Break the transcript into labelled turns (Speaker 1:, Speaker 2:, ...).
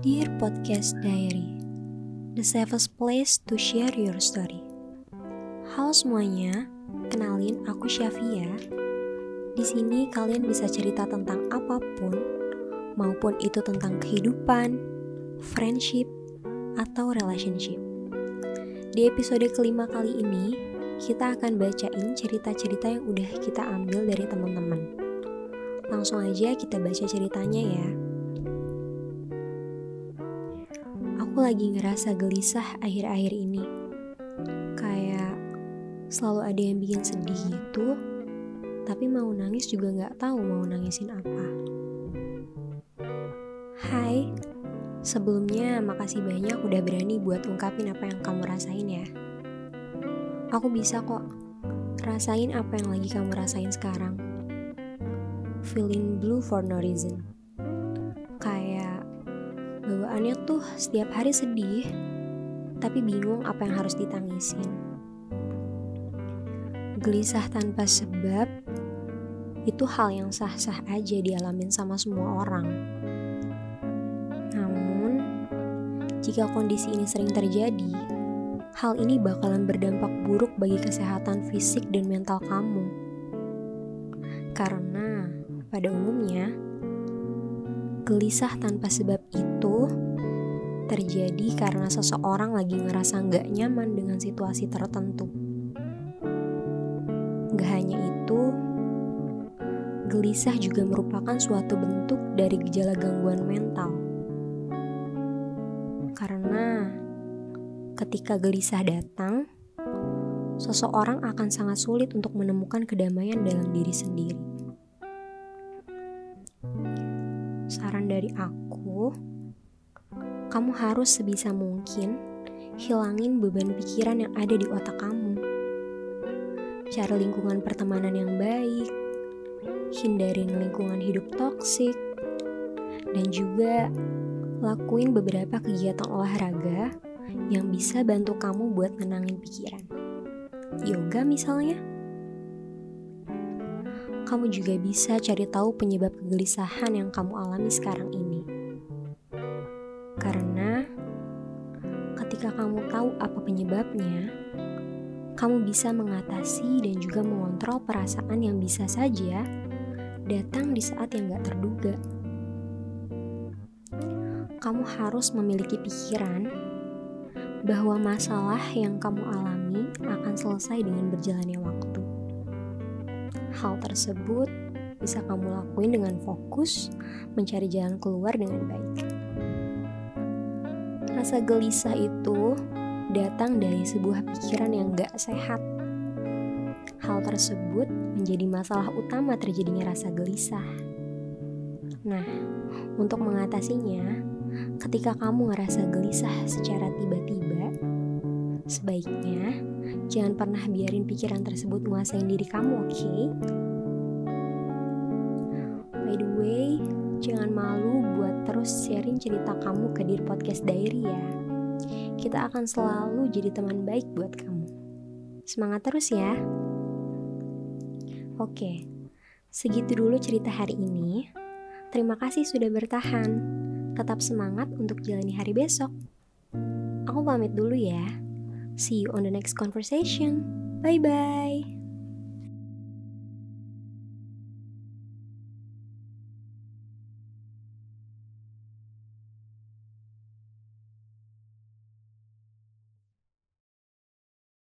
Speaker 1: Dear Podcast Diary, the safest place to share your story. Halo semuanya, kenalin aku Syafia. Di sini kalian bisa cerita tentang apa pun, maupun itu tentang kehidupan, friendship, atau relationship. Di episode kelima kali ini, kita akan bacain cerita-cerita yang udah kita ambil dari teman-teman. Langsung aja kita baca ceritanya ya. Aku lagi ngerasa gelisah akhir-akhir ini. Kayak selalu ada yang bikin sedih gitu, tapi mau nangis juga nggak tahu mau nangisin apa. Hai, sebelumnya makasih banyak udah berani buat ungkapin apa yang kamu rasain ya. Aku bisa kok rasain apa yang lagi kamu rasain sekarang. Feeling blue for no reason. Bawaannya tuh setiap hari sedih, tapi bingung apa yang harus ditangisin. Gelisah tanpa sebab itu hal yang sah-sah aja dialamin sama semua orang. Namun, jika kondisi ini sering terjadi, hal ini bakalan berdampak buruk bagi kesehatan fisik dan mental kamu. Karena pada umumnya, gelisah tanpa sebab itu terjadi karena seseorang lagi ngerasa nggak nyaman dengan situasi tertentu. Gak hanya itu, gelisah juga merupakan suatu bentuk dari gejala gangguan mental. Karena Ketika gelisah datang, seseorang akan sangat sulit untuk menemukan kedamaian dalam diri sendiri. Saran dari aku, kamu harus sebisa mungkin hilangin beban pikiran yang ada di otak kamu. Cari lingkungan pertemanan yang baik, hindarin lingkungan hidup toksik, dan juga lakuin beberapa kegiatan olahraga yang bisa bantu kamu buat nenangin pikiran. Yoga misalnya. Kamu juga bisa cari tahu penyebab kegelisahan yang kamu alami sekarang ini. Karena ketika kamu tahu apa penyebabnya, kamu bisa mengatasi dan juga mengontrol perasaan yang bisa saja datang di saat yang gak terduga. Kamu harus memiliki pikiran bahwa masalah yang kamu alami akan selesai dengan berjalannya waktu. Hal tersebut bisa kamu lakuin dengan fokus mencari jalan keluar dengan baik. Rasa gelisah itu datang dari sebuah pikiran yang gak sehat. Hal tersebut menjadi masalah utama terjadinya rasa gelisah. Nah, untuk mengatasinya, ketika kamu ngerasa gelisah secara tiba-tiba, sebaiknya jangan pernah biarin pikiran tersebut menguasai diri kamu, oke? Okay? By the way, jangan malu buat terus sharing cerita kamu ke Dear Podcast Diary ya. Kita akan selalu jadi teman baik buat kamu. Semangat terus ya. Oke, segitu dulu cerita hari ini. Terima kasih sudah bertahan tetap semangat untuk jalani hari besok. Aku pamit dulu ya. See you on the next conversation. Bye bye.